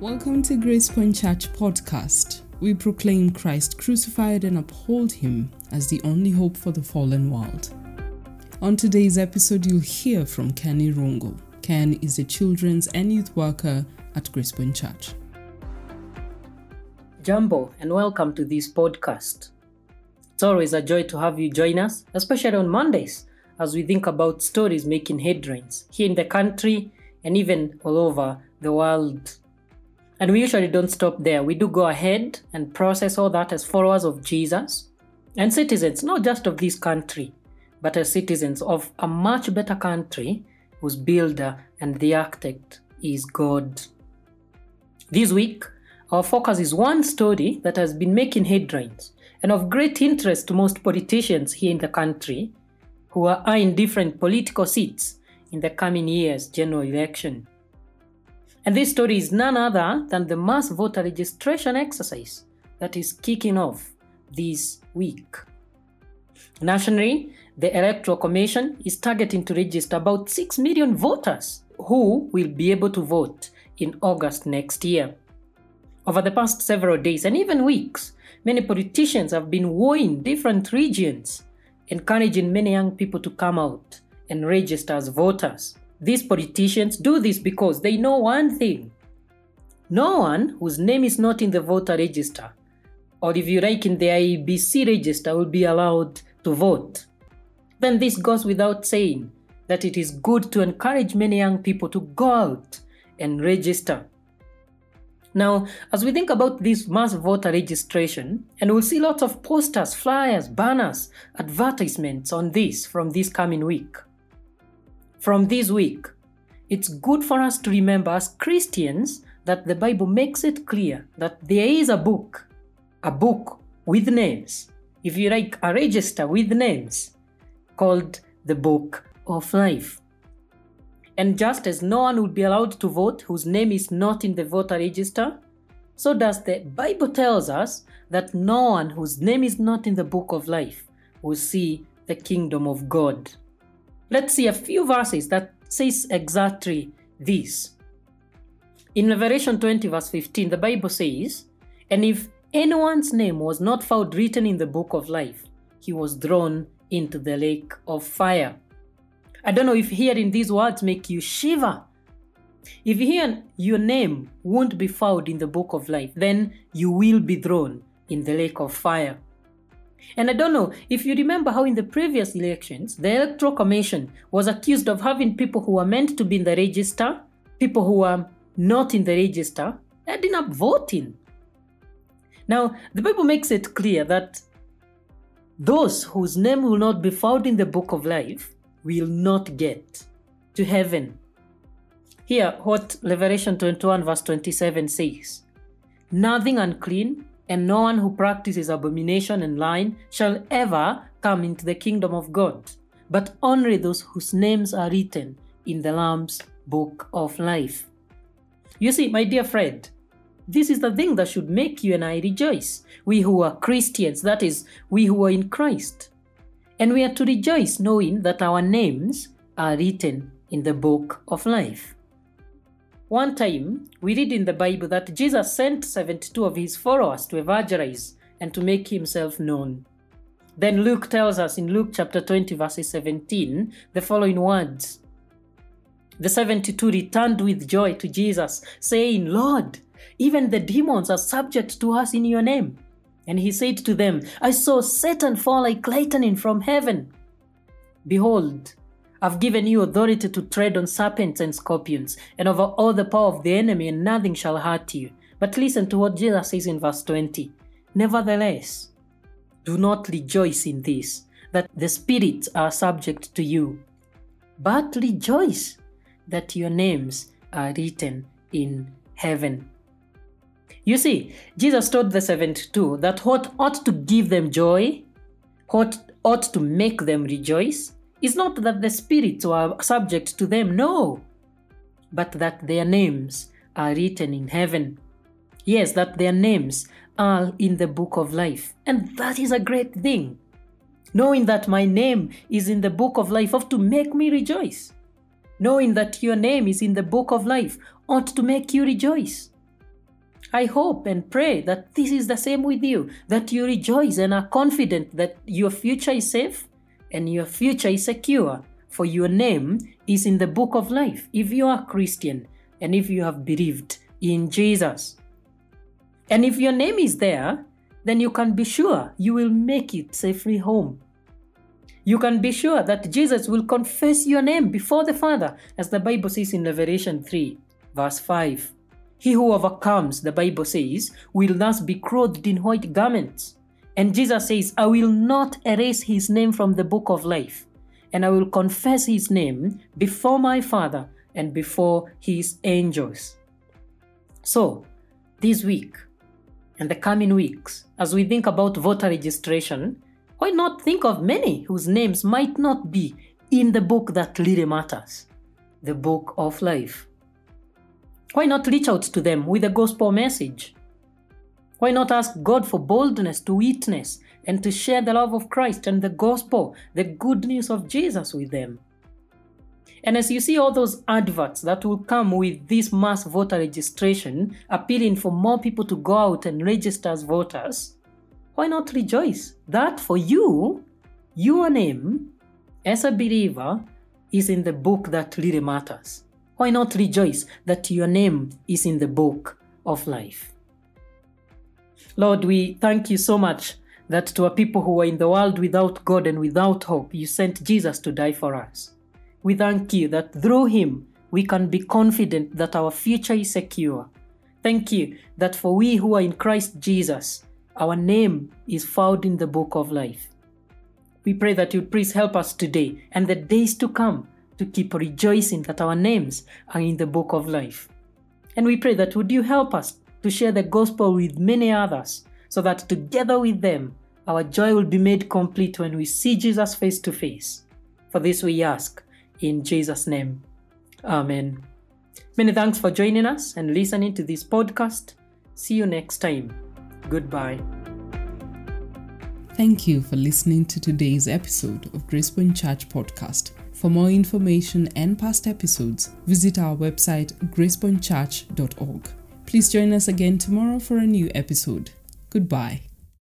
Welcome to Grace Point Church podcast. We proclaim Christ crucified and uphold him as the only hope for the fallen world. On today's episode, you'll hear from Kenny Rongo. Ken is a children's and youth worker at Grace Point Church. Jumbo, and welcome to this podcast. It's always a joy to have you join us, especially on Mondays, as we think about stories making headlines here in the country and even all over the world. And we usually don't stop there. We do go ahead and process all that as followers of Jesus and citizens, not just of this country, but as citizens of a much better country whose builder and the architect is God. This week, our focus is one story that has been making headlines and of great interest to most politicians here in the country who are eyeing different political seats in the coming year's general election. And this story is none other than the mass voter registration exercise that is kicking off this week. Nationally, the Electoral Commission is targeting to register about 6 million voters who will be able to vote in August next year. Over the past several days and even weeks, many politicians have been wooing different regions, encouraging many young people to come out and register as voters. These politicians do this because they know one thing no one whose name is not in the voter register, or if you like in the IEBC register, will be allowed to vote. Then this goes without saying that it is good to encourage many young people to go out and register. Now, as we think about this mass voter registration, and we'll see lots of posters, flyers, banners, advertisements on this from this coming week. From this week, it's good for us to remember as Christians that the Bible makes it clear that there is a book, a book with names, if you like, a register with names, called the Book of Life. And just as no one would be allowed to vote whose name is not in the voter register, so does the Bible tells us that no one whose name is not in the book of life will see the kingdom of God. Let's see a few verses that says exactly this. In Revelation 20 verse 15, the Bible says, And if anyone's name was not found written in the book of life, he was thrown into the lake of fire. I don't know if hearing these words make you shiver. If hear your name won't be found in the book of life, then you will be thrown in the lake of fire. And I don't know if you remember how in the previous elections, the Electoral Commission was accused of having people who were meant to be in the register, people who were not in the register, ending up voting. Now, the Bible makes it clear that those whose name will not be found in the book of life will not get to heaven. Here, what Revelation 21, verse 27 says Nothing unclean and no one who practices abomination and lying shall ever come into the kingdom of God, but only those whose names are written in the Lamb's book of life. You see, my dear friend, this is the thing that should make you and I rejoice. We who are Christians, that is, we who are in Christ. And we are to rejoice knowing that our names are written in the book of life. One time, we read in the Bible that Jesus sent 72 of his followers to evangelize and to make himself known. Then Luke tells us in Luke chapter 20, verses 17, the following words The 72 returned with joy to Jesus, saying, Lord, even the demons are subject to us in your name. And he said to them, I saw Satan fall like lightning from heaven. Behold, I've given you authority to tread on serpents and scorpions, and over all the power of the enemy, and nothing shall hurt you. But listen to what Jesus says in verse 20. Nevertheless, do not rejoice in this, that the spirits are subject to you, but rejoice that your names are written in heaven. You see, Jesus told the 72 that what ought to give them joy, what ought to make them rejoice, is not that the spirits are subject to them, no, but that their names are written in heaven. Yes, that their names are in the book of life. And that is a great thing. Knowing that my name is in the book of life ought to make me rejoice. Knowing that your name is in the book of life ought to make you rejoice. I hope and pray that this is the same with you, that you rejoice and are confident that your future is safe and your future is secure, for your name is in the book of life if you are Christian and if you have believed in Jesus. And if your name is there, then you can be sure you will make it safely home. You can be sure that Jesus will confess your name before the Father, as the Bible says in Revelation 3, verse 5. He who overcomes, the Bible says, will thus be clothed in white garments. And Jesus says, I will not erase his name from the book of life, and I will confess his name before my Father and before his angels. So, this week and the coming weeks, as we think about voter registration, why not think of many whose names might not be in the book that really matters, the book of life? Why not reach out to them with a gospel message? Why not ask God for boldness to witness and to share the love of Christ and the gospel, the good news of Jesus with them? And as you see all those adverts that will come with this mass voter registration, appealing for more people to go out and register as voters, why not rejoice that for you, your name as a believer is in the book that really matters? Why not rejoice that your name is in the book of life? Lord, we thank you so much that to a people who were in the world without God and without hope, you sent Jesus to die for us. We thank you that through him we can be confident that our future is secure. Thank you that for we who are in Christ Jesus, our name is found in the book of life. We pray that you please help us today and the days to come to keep rejoicing that our names are in the book of life. And we pray that would you help us to share the gospel with many others so that together with them our joy will be made complete when we see Jesus face to face. For this we ask in Jesus' name. Amen. Many thanks for joining us and listening to this podcast. See you next time. Goodbye. Thank you for listening to today's episode of Gracepoint Church Podcast. For more information and past episodes, visit our website gracepointchurch.org. Please join us again tomorrow for a new episode. Goodbye.